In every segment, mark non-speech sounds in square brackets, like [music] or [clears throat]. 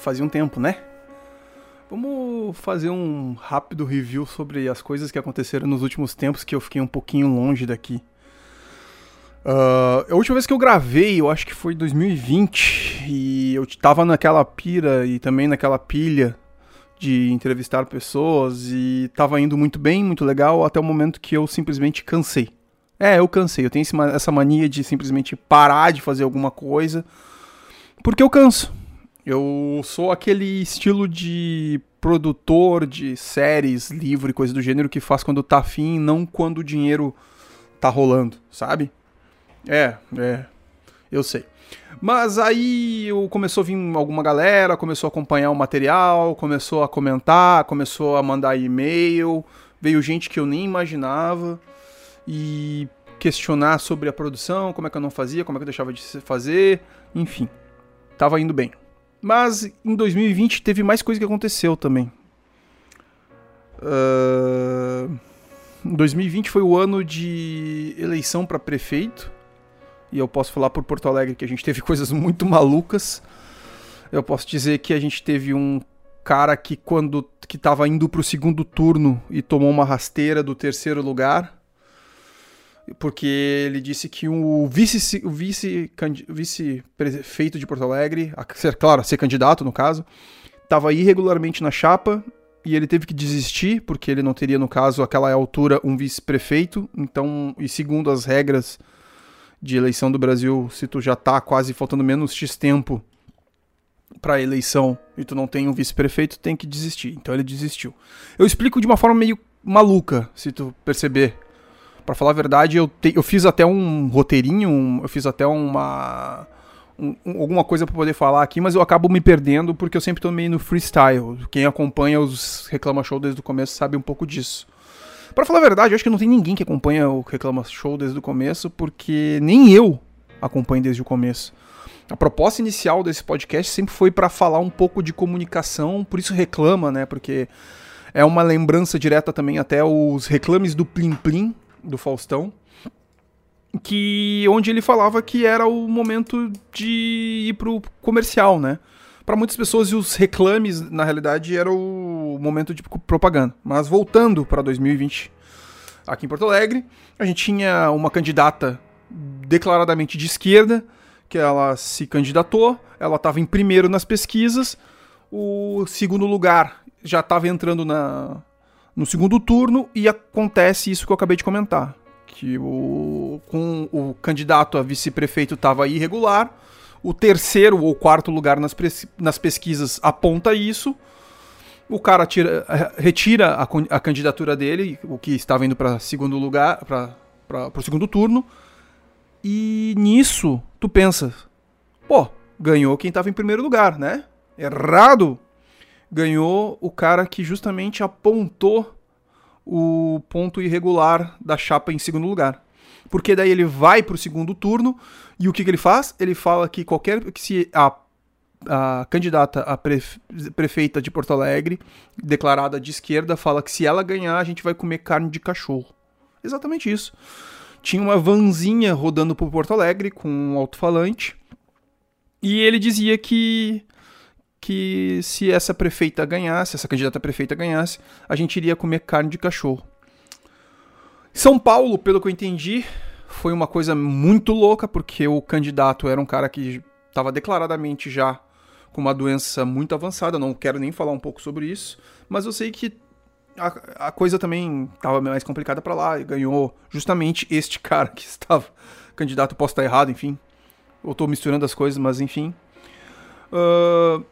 Fazia um tempo, né? Vamos fazer um rápido review sobre as coisas que aconteceram nos últimos tempos que eu fiquei um pouquinho longe daqui. Uh, a última vez que eu gravei, eu acho que foi 2020, e eu tava naquela pira e também naquela pilha de entrevistar pessoas e tava indo muito bem, muito legal, até o momento que eu simplesmente cansei. É, eu cansei. Eu tenho essa mania de simplesmente parar de fazer alguma coisa porque eu canso. Eu sou aquele estilo de produtor de séries, livro e coisa do gênero que faz quando tá afim, não quando o dinheiro tá rolando, sabe? É, é. Eu sei. Mas aí eu começou a vir alguma galera, começou a acompanhar o material, começou a comentar, começou a mandar e-mail, veio gente que eu nem imaginava e questionar sobre a produção, como é que eu não fazia, como é que eu deixava de fazer, enfim. Tava indo bem. Mas em 2020 teve mais coisa que aconteceu também. Uh... 2020 foi o ano de eleição para prefeito. E eu posso falar por Porto Alegre que a gente teve [laughs] coisas muito malucas. Eu posso dizer que a gente teve um cara que quando que tava indo pro segundo turno e tomou uma rasteira do terceiro lugar porque ele disse que o vice o vice vice prefeito de Porto Alegre, a ser claro, a ser candidato no caso, estava irregularmente na chapa e ele teve que desistir porque ele não teria no caso aquela altura um vice-prefeito. Então, e segundo as regras de eleição do Brasil, se tu já tá quase faltando menos X tempo para eleição e tu não tem um vice-prefeito, tem que desistir. Então ele desistiu. Eu explico de uma forma meio maluca, se tu perceber para falar a verdade, eu, te, eu fiz até um roteirinho, um, eu fiz até uma. Um, alguma coisa para poder falar aqui, mas eu acabo me perdendo porque eu sempre tô meio no freestyle. Quem acompanha os Reclama Show desde o começo sabe um pouco disso. Para falar a verdade, eu acho que não tem ninguém que acompanha o Reclama Show desde o começo, porque nem eu acompanho desde o começo. A proposta inicial desse podcast sempre foi para falar um pouco de comunicação, por isso reclama, né? Porque é uma lembrança direta também até os reclames do Plim Plim, do Faustão, que onde ele falava que era o momento de ir pro comercial, né? Para muitas pessoas os reclames, na realidade, era o momento de propaganda. Mas voltando para 2020, aqui em Porto Alegre, a gente tinha uma candidata declaradamente de esquerda, que ela se candidatou, ela estava em primeiro nas pesquisas, o segundo lugar já estava entrando na, no segundo turno e acontece isso que eu acabei de comentar, que o, com o candidato a vice-prefeito estava irregular, o terceiro ou quarto lugar nas, nas pesquisas aponta isso, o cara tira, retira a, a, candidatura dele, o que estava indo para segundo lugar, para o segundo turno, e nisso tu pensa, pô, ganhou quem estava em primeiro lugar, né? Errado! Ganhou o cara que justamente apontou o ponto irregular da chapa em segundo lugar. Porque daí ele vai para o segundo turno e o que, que ele faz? Ele fala que qualquer que se a, a candidata a prefeita de Porto Alegre, declarada de esquerda, fala que se ela ganhar a gente vai comer carne de cachorro. Exatamente isso. Tinha uma vanzinha rodando por Porto Alegre com um alto-falante e ele dizia que que se essa prefeita ganhasse, essa candidata prefeita ganhasse, a gente iria comer carne de cachorro. São Paulo, pelo que eu entendi, foi uma coisa muito louca, porque o candidato era um cara que estava declaradamente já com uma doença muito avançada, não quero nem falar um pouco sobre isso, mas eu sei que a, a coisa também estava mais complicada para lá e ganhou justamente este [laughs] cara que estava candidato, posso estar errado, enfim, eu estou misturando as coisas, mas enfim. Uh,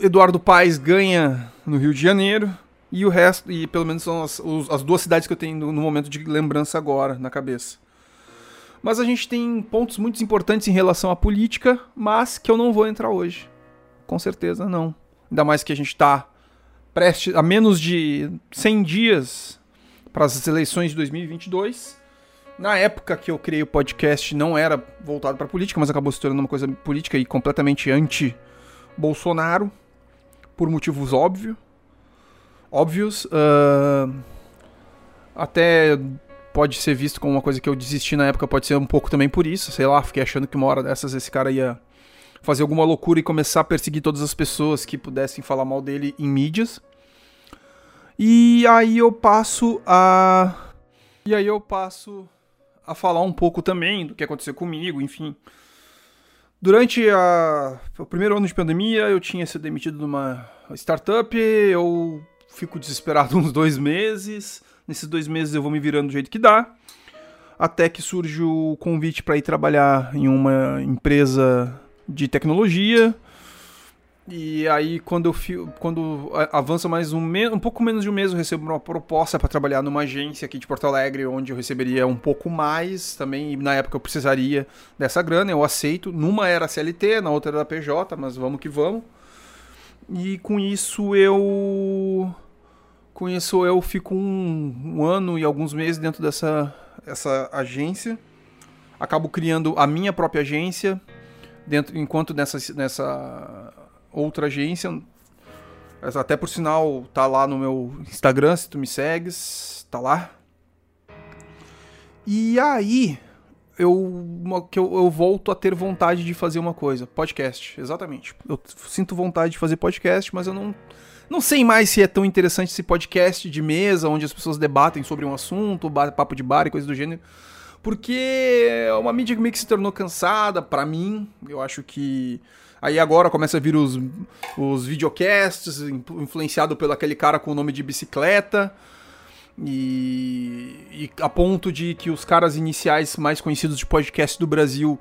Eduardo Paes ganha no Rio de Janeiro e o resto, e pelo menos são as, as duas cidades que eu tenho no, momento de lembrança agora na cabeça. Mas a gente tem pontos muito importantes em relação à política, mas que eu não vou entrar hoje. Com certeza não. Ainda mais que a gente está a menos de 100 dias para as eleições de 2022. Na época que eu criei o podcast não era voltado para política, mas acabou se tornando uma coisa política e completamente anti Bolsonaro, por motivos óbvio, óbvios. Uh, até pode ser visto como uma coisa que eu desisti na época, pode ser um pouco também por isso, sei lá, fiquei achando que uma hora dessas esse cara ia fazer alguma loucura e começar a perseguir todas as pessoas que pudessem falar mal dele em mídias. E aí eu passo a. E aí eu passo a falar um pouco também do que aconteceu comigo, enfim. Durante a... o primeiro ano de pandemia, eu tinha sido demitido de uma startup, eu fico desesperado [laughs] uns dois meses. Nesses dois meses eu vou me virando do jeito que dá. Até que surge o convite para ir trabalhar em uma empresa de tecnologia. E aí, quando eu quando avança mais um, um pouco menos de um mês, eu recebo uma proposta para trabalhar numa agência aqui de Porto Alegre, onde eu receberia um pouco mais também. E na época eu precisaria dessa grana, eu aceito. Numa era CLT, na outra era PJ, mas vamos que vamos. E com isso eu. Com isso eu fico um, um ano e alguns meses dentro dessa essa agência. Acabo criando a minha própria agência, dentro enquanto nessa, nessa outra agência. Até por sinal, tá lá no meu Instagram, se tu me segues, tá lá. E aí, eu, que eu, eu, volto a ter vontade de fazer uma coisa. Podcast, exatamente. Eu sinto vontade de fazer podcast, mas eu não, não sei mais se é tão interessante esse podcast de mesa, onde as pessoas debatem sobre um assunto, papo de bar e coisa do gênero. Porque é uma mídia que meio que se tornou cansada, para mim. Eu acho que Aí agora começa a vir os, os videocasts, influenciado pelo aquele cara com o nome de bicicleta. E, e, a ponto de que os caras iniciais mais conhecidos de podcast do Brasil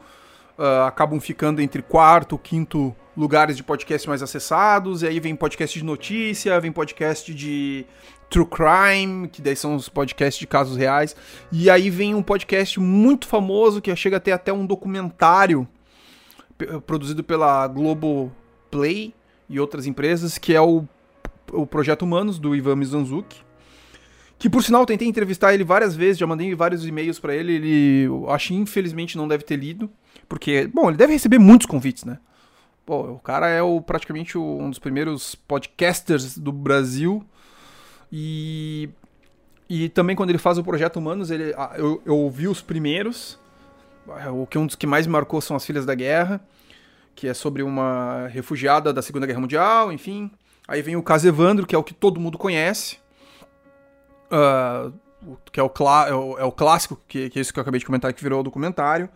uh, acabam ficando entre quarto, quinto lugares de podcast mais acessados. E aí vem podcast de notícia, vem podcast de true crime, que daí são os podcasts de casos reais. E aí vem um podcast muito famoso que chega a ter até um documentário produzido pela Globo Play e outras empresas, que é o, o Projeto Humanos, do Ivan Mizanzuki. Que por sinal tentei entrevistar ele várias vezes, já mandei vários e-mails para ele, ele acho que infelizmente não deve ter lido, porque, bom, ele deve receber muitos convites, né? Pô, o cara é o, praticamente o, um dos primeiros podcasters do Brasil. E, e também quando ele faz o Projeto Humanos, ele, eu, eu ouvi os primeiros. O que um dos que mais marcou são as Filhas da Guerra que é sobre uma refugiada da Segunda Guerra Mundial, enfim. Aí vem o caso Evandro, que é o que todo mundo conhece, uh, que é o, é o, é o clássico, que, que, é isso que eu acabei de comentar, que virou o documentário,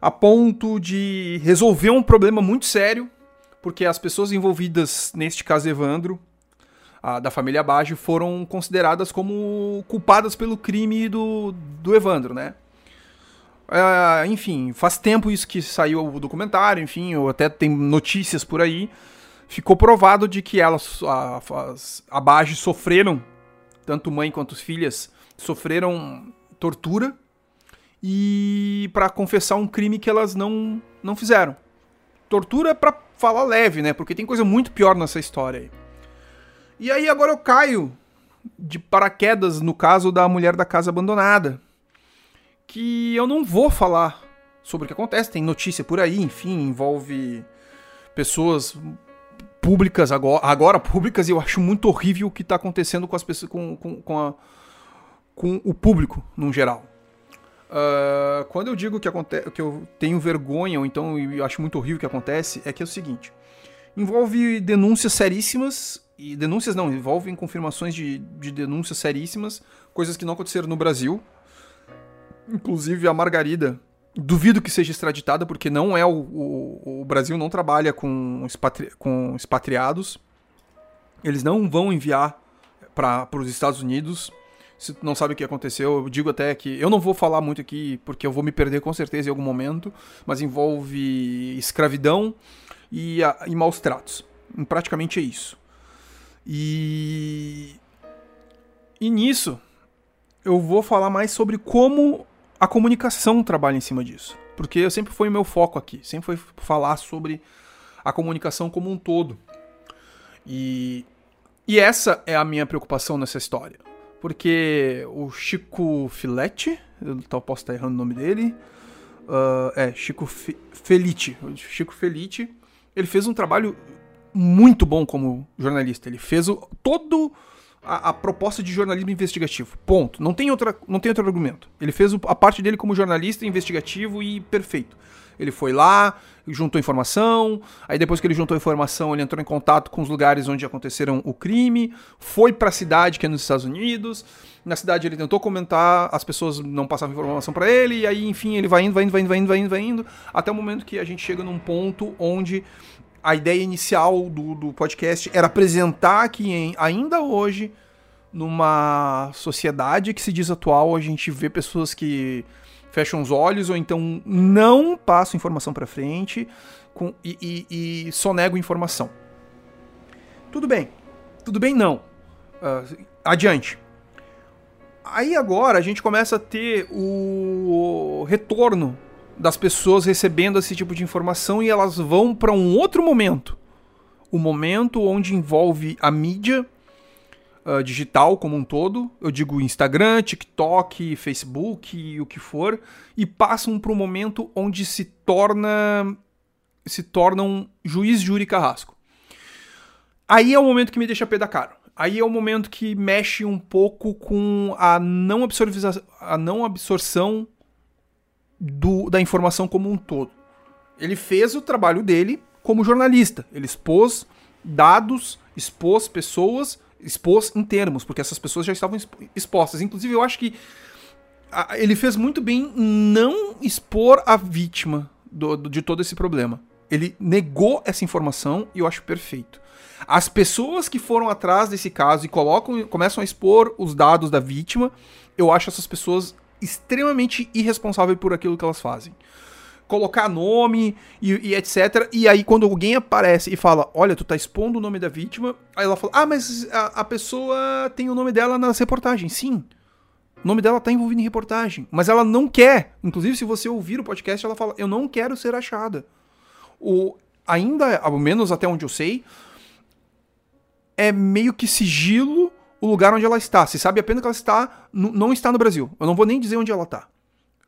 a ponto de resolver um problema muito sério, porque as pessoas envolvidas neste caso Evandro, uh, da família Baggio, foram consideradas como culpadas pelo crime do, do Evandro, né? Uh, enfim, faz tempo isso que saiu o documentário, enfim, ou até tem notícias por aí. Ficou provado de que elas, a, as sofreram, tanto mãe quanto filhas, sofreram tortura e para confessar um crime que elas não, não fizeram. Tortura para falar leve, né? Porque tem coisa muito pior nessa história aí. E aí agora eu caio de paraquedas no caso da mulher da casa abandonada que eu não vou falar sobre o que acontece. Tem notícia por aí, enfim, envolve pessoas públicas agora, agora públicas e eu acho muito horrível o que está acontecendo com as pessoas, com, com, com, a, com o público no geral. Uh, quando eu digo que, acontece, que eu tenho vergonha ou então eu acho muito horrível o que acontece, é que é o seguinte: envolve denúncias seríssimas e denúncias não, envolvem confirmações de, de denúncias seríssimas, coisas que não aconteceram no Brasil, Inclusive a Margarida, duvido que seja extraditada, porque não é o, o, o Brasil não trabalha com, expatri, com expatriados. Eles não vão enviar para os Estados Unidos. Se não sabe o que aconteceu, eu digo até que eu não vou falar muito aqui porque eu vou me perder com certeza em algum momento, mas envolve escravidão e, e maus tratos. Praticamente é isso. E e nisso eu vou falar mais sobre como a comunicação trabalha em cima disso. Porque sempre foi o meu foco aqui, sempre foi falar sobre a comunicação como um todo. E, e essa é a minha preocupação nessa história. Porque o Chico Filete, eu posso estar errando o nome dele, uh, é Chico Fe Felite, Chico Felite, ele fez um trabalho muito bom como jornalista. Ele fez o, todo a, a, proposta de jornalismo investigativo. Ponto. Não tem, outra, não tem outro argumento. Ele fez a parte dele como jornalista investigativo e perfeito. Ele foi lá, juntou informação, aí depois que ele juntou informação, ele entrou em contato com os lugares onde aconteceram o crime, foi para a cidade que é nos Estados Unidos. Na cidade ele tentou comentar, as pessoas não passavam informação para ele, e aí, enfim, ele vai indo, vai indo, vai indo, vai indo, vai indo, vai indo, até o momento que a gente chega num ponto onde a ideia inicial do, do podcast era apresentar que em, ainda hoje, numa sociedade que se diz atual, a gente vê pessoas que fecham os olhos ou então não passam informação para frente com, e, e, e sonegam informação. Tudo bem. Tudo bem, não. Uh, adiante. Aí agora a gente começa a ter o retorno das pessoas recebendo esse tipo de informação e elas vão para um outro momento. O momento onde envolve a mídia uh, digital como um todo, eu digo Instagram, TikTok, Facebook o que for, e passam para um momento onde se torna se tornam juiz, júri carrasco. Aí é o momento que me deixa pé da cara. Aí é o momento que mexe um pouco com a não, a não absorção do, da informação como um todo. Ele fez o trabalho dele como jornalista. Ele expôs dados, expôs pessoas, expôs em termos, porque essas pessoas já estavam expostas. Inclusive, eu acho que ele fez muito bem em não expor a vítima do, do, de todo esse problema. Ele negou essa informação e eu acho perfeito. As pessoas que foram atrás desse caso e colocam, começam a expor os dados da vítima, eu acho essas pessoas extremamente irresponsável por aquilo que elas fazem. Colocar nome e, e, etc. E aí, quando alguém aparece e fala: Olha, tu tá expondo o nome da vítima. Aí ela fala: Ah, mas a, a pessoa tem o nome dela nas reportagens. Sim. O nome dela tá envolvido em reportagem. Mas ela não quer. Inclusive, se você ouvir o podcast, ela fala: Eu não quero ser achada. O, ainda, ao menos até onde eu sei, é meio que sigilo o lugar onde ela está. Se sabe apenas que ela está não está no Brasil. Eu não vou nem dizer onde ela está.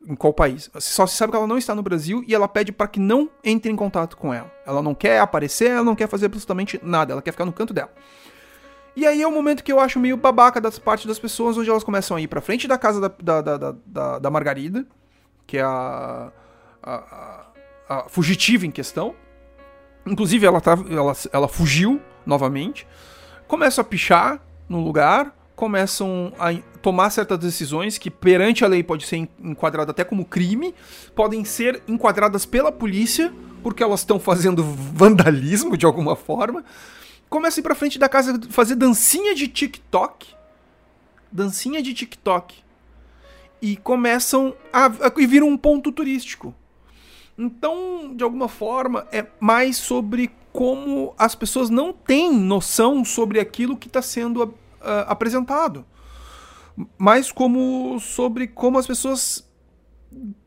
Em qual país. Só se sabe que ela não está no Brasil e ela pede para que não entre em contato com ela. Ela não quer aparecer, ela não quer fazer absolutamente nada. Ela quer ficar no canto dela. E aí é o momento que eu acho meio babaca das partes das pessoas, onde elas começam a ir pra frente da casa da, da, da, da, da Margarida, que é a, a, a, a, fugitiva em questão. Inclusive, ela, tá, ela, ela fugiu novamente. Começa a pichar, no lugar, começam a tomar certas decisões que perante a lei pode ser enquadrada até como crime, podem ser enquadradas pela polícia porque elas estão fazendo [laughs] vandalismo de alguma forma. Começa a ir pra frente da casa fazer dancinha de TikTok. Dancinha de TikTok. E começam a, a e viram um ponto turístico. Então, de alguma forma, é mais sobre como as pessoas não têm noção sobre aquilo que está sendo apresentado, mas como sobre como as pessoas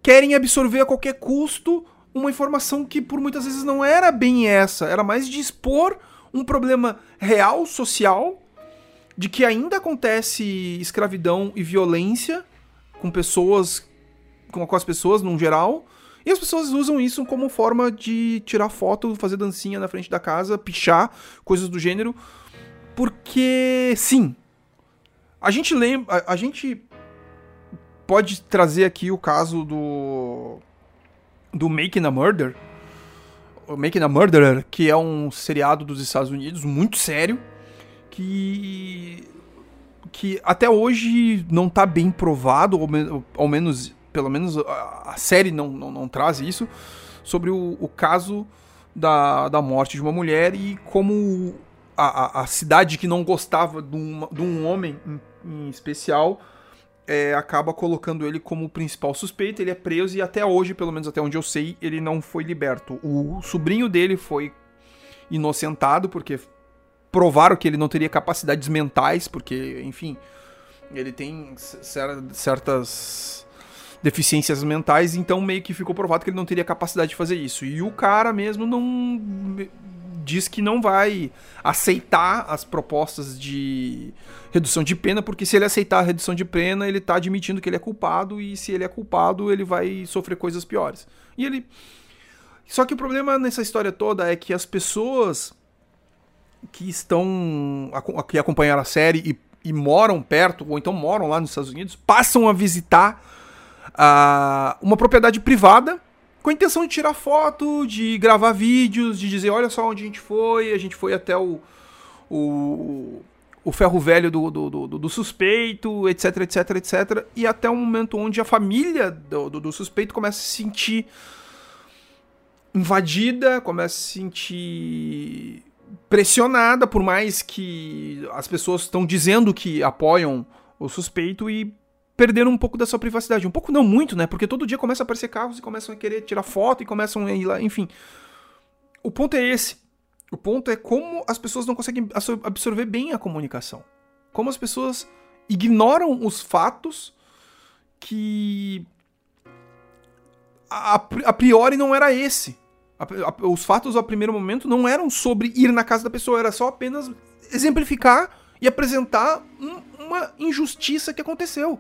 querem absorver a qualquer custo uma informação que por muitas vezes não era bem essa, era mais de expor um problema real social de que ainda acontece escravidão e violência com pessoas com, com as pessoas no geral e as pessoas usam isso como forma de tirar foto, fazer dancinha na frente da casa, pichar, coisas do gênero. Porque, sim. A gente lembra. A, a gente pode trazer aqui o caso do. Do Making a Murder. O Making a Murderer, que é um seriado dos Estados Unidos muito sério. Que. Que até hoje não está bem provado, ou, ao menos pelo menos a, série não, não, não, traz isso, sobre o, o, caso da, da morte de uma mulher e como a, a, a cidade que não gostava de um, de um homem em, em especial é, acaba colocando ele como principal suspeito. Ele é preso e até hoje, pelo menos até onde eu sei, ele não foi liberto. O sobrinho dele foi inocentado porque provaram que ele não teria capacidades mentais, porque, enfim, ele tem certas deficiências mentais, então meio que ficou provado que ele não teria capacidade de fazer isso. E o cara mesmo não diz que não vai aceitar as propostas de redução de pena, porque se ele aceitar a redução de pena, ele está admitindo que ele é culpado e se ele é culpado, ele vai sofrer coisas piores. E ele Só que o problema nessa história toda é que as pessoas que estão que acompanharam a série e e moram perto, ou então moram lá nos Estados Unidos, passam a visitar uma propriedade privada com a intenção de tirar foto, de gravar vídeos, de dizer, olha só onde a gente foi, a gente foi até o, o, o ferro velho do, do, do, do suspeito, etc, etc, etc. E até um momento onde a família do, do, do suspeito começa a se sentir invadida, começa a se sentir pressionada, por mais que as pessoas estão dizendo que apoiam o suspeito e perderam um pouco da sua privacidade. Um pouco não muito, né? Porque todo dia começa a aparecer carros e começam a querer tirar foto e começam a ir lá, enfim. O ponto é esse. O ponto é como as pessoas não conseguem absorver bem a comunicação. Como as pessoas ignoram os fatos que a, a priori não era esse. A, a, os fatos ao primeiro momento não eram sobre ir na casa da pessoa, era só apenas exemplificar e apresentar um, uma injustiça que aconteceu.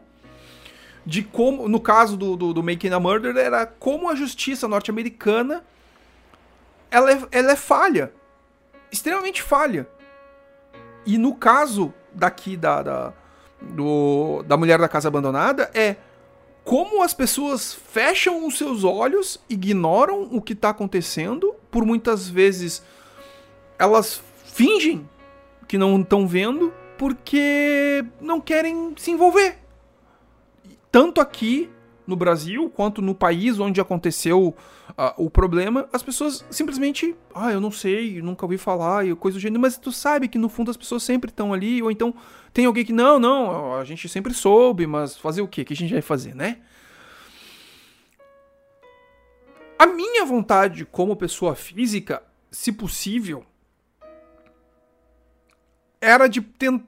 De como, no caso do, do, do Making a Murder, era como a justiça norte-americana ela é, ela é falha. Extremamente falha. E no caso daqui da, da, do, da mulher da casa abandonada, é como as pessoas fecham os seus olhos, ignoram o que está acontecendo, por muitas vezes elas fingem que não estão vendo porque não querem se envolver. Tanto aqui no Brasil quanto no país onde aconteceu uh, o problema, as pessoas simplesmente, ah, eu não sei, nunca ouvi falar e coisa do gênero, mas tu sabe que no fundo as pessoas sempre estão ali, ou então tem alguém que, não, não, a gente sempre soube, mas fazer o quê? Que a gente vai fazer, né? A minha vontade como pessoa física, se possível, era de tentar.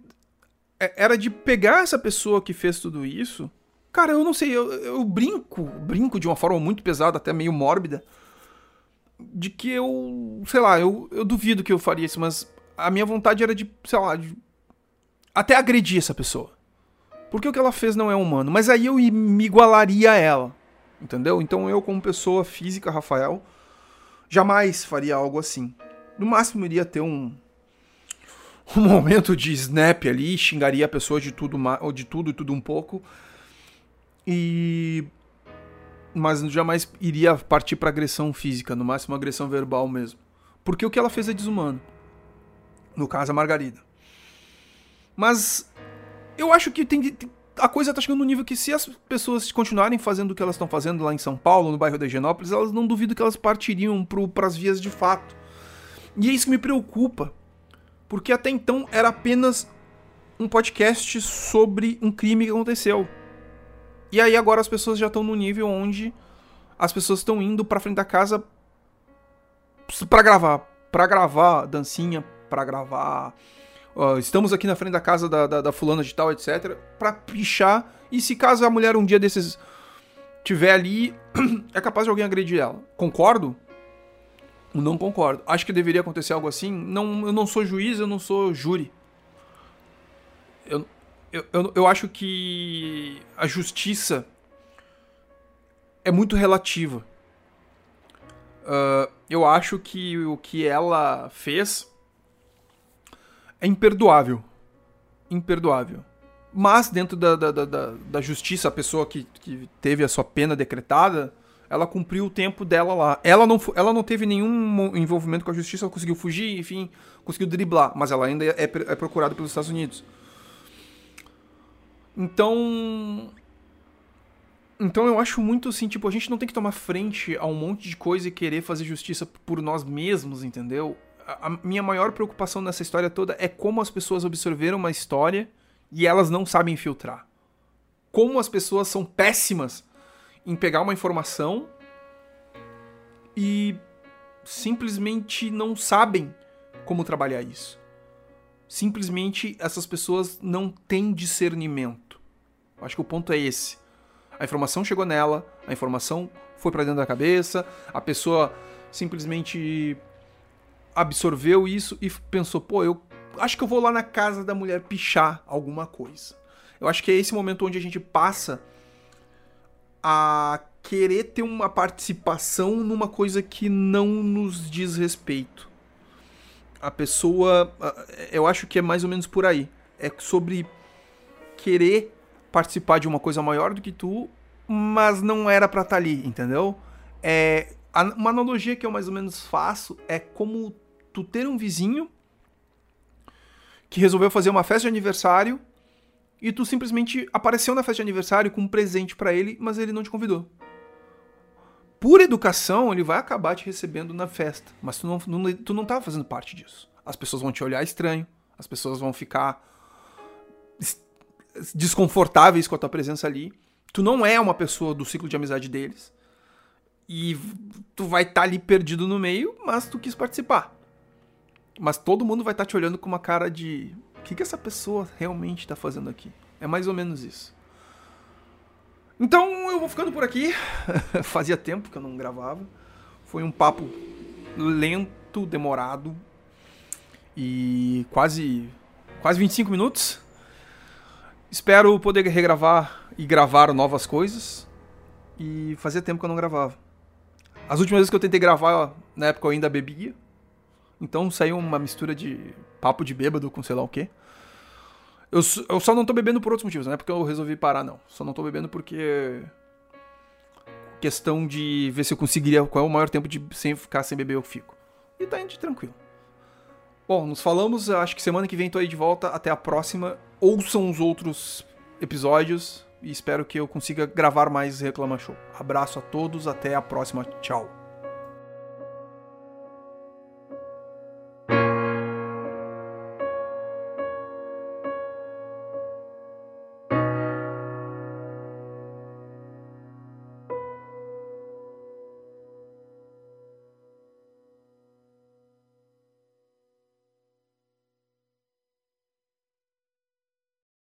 É, era de pegar essa pessoa que fez tudo isso. Cara, eu não sei, eu, eu brinco, brinco de uma forma muito pesada, até meio mórbida, de que eu, sei lá, eu, eu duvido que eu faria isso, mas a minha vontade era de, sei lá, de até agredir essa pessoa. Porque o que ela fez não é humano. Mas aí eu me igualaria a ela. Entendeu? Então eu, como pessoa física, Rafael, jamais faria algo assim. No máximo iria ter um, um momento de snap ali, xingaria a pessoa de tudo, de tudo e tudo um pouco. E mas jamais iria partir para agressão física, no máximo agressão verbal mesmo. Porque o que ela fez é desumano. No caso, a Margarida. Mas eu acho que tem, a coisa tá chegando no nível que se as pessoas continuarem fazendo o que elas estão fazendo lá em São Paulo, no bairro da Higienópolis, elas não duvido que elas partiriam para as vias de fato. E é isso que me preocupa. Porque até então era apenas um podcast sobre um crime que aconteceu. E aí agora as pessoas já estão no nível onde as pessoas estão indo para frente da casa para gravar, para gravar dancinha, para gravar uh, estamos aqui na frente da casa da, da, da fulana de tal, etc. Pra pichar. E se caso a mulher um dia desses tiver ali, [clears throat] é capaz de alguém agredir ela. Concordo? Não concordo. Acho que deveria acontecer algo assim. Não, eu não sou juiz, eu não sou júri. Eu, eu, eu, eu acho que a justiça é muito relativa. Uh, eu acho que o que ela fez é imperdoável. Imperdoável. Mas, dentro da, da, da, da justiça, a pessoa que, que teve a sua pena decretada, ela cumpriu o tempo dela lá. Ela não, ela não teve nenhum envolvimento com a justiça, ela conseguiu fugir, enfim, conseguiu driblar, mas ela ainda é, é procurada pelos Estados Unidos. Então. Então eu acho muito assim, tipo, a gente não tem que tomar frente a um monte de coisa e querer fazer justiça por nós mesmos, entendeu? a minha maior preocupação nessa história toda é como as pessoas absorveram uma história e elas não sabem filtrar. Como as pessoas são péssimas em pegar uma informação e simplesmente não sabem como trabalhar isso. Simplesmente essas pessoas não têm discernimento. Acho que o ponto é esse. A informação chegou nela, a informação foi para dentro da cabeça, a pessoa simplesmente absorveu isso e pensou, pô, eu acho que eu vou lá na casa da mulher pichar alguma coisa. Eu acho que é esse momento onde a gente passa a querer ter uma participação numa coisa que não nos diz respeito. A pessoa, eu acho que é mais ou menos por aí. É sobre querer participar de uma coisa maior do que tu, mas não era pra estar tá ali, entendeu? É, uma analogia que eu mais ou menos faço é como tu ter um vizinho que resolveu fazer uma festa de aniversário e tu simplesmente apareceu na festa de aniversário com um presente para ele, mas ele não te convidou. Por educação, ele vai acabar te recebendo na festa, mas tu não, não, tu não tá fazendo parte disso. As pessoas vão te olhar estranho, as pessoas vão ficar desconfortáveis com a tua presença ali. Tu não é uma pessoa do ciclo de amizade deles. E tu vai estar tá ali perdido no meio, mas tu quis participar. Mas todo mundo vai estar tá te olhando com uma cara de. O que, que essa pessoa realmente está fazendo aqui? É mais ou menos isso. Então eu vou ficando por aqui. [laughs] Fazia tempo que eu não gravava. Foi um papo lento, demorado. E quase. quase 25 minutos. Espero poder regravar e gravar novas coisas. E fazia tempo que eu não gravava. As últimas vezes que eu tentei gravar, na época eu ainda bebia. Então saiu uma mistura de papo de bêbado com sei lá o quê. Eu, eu só não tô bebendo por outros motivos, não é porque eu resolvi parar, não. Só não tô bebendo porque. Questão de ver se eu conseguiria. Qual é o maior tempo de sem ficar sem beber eu fico. E tá indo tranquilo. Bom, nos falamos. Acho que semana que vem tô aí de volta. Até a próxima. Ouçam os outros episódios e espero que eu consiga gravar mais Reclama Show. Abraço a todos, até a próxima, tchau.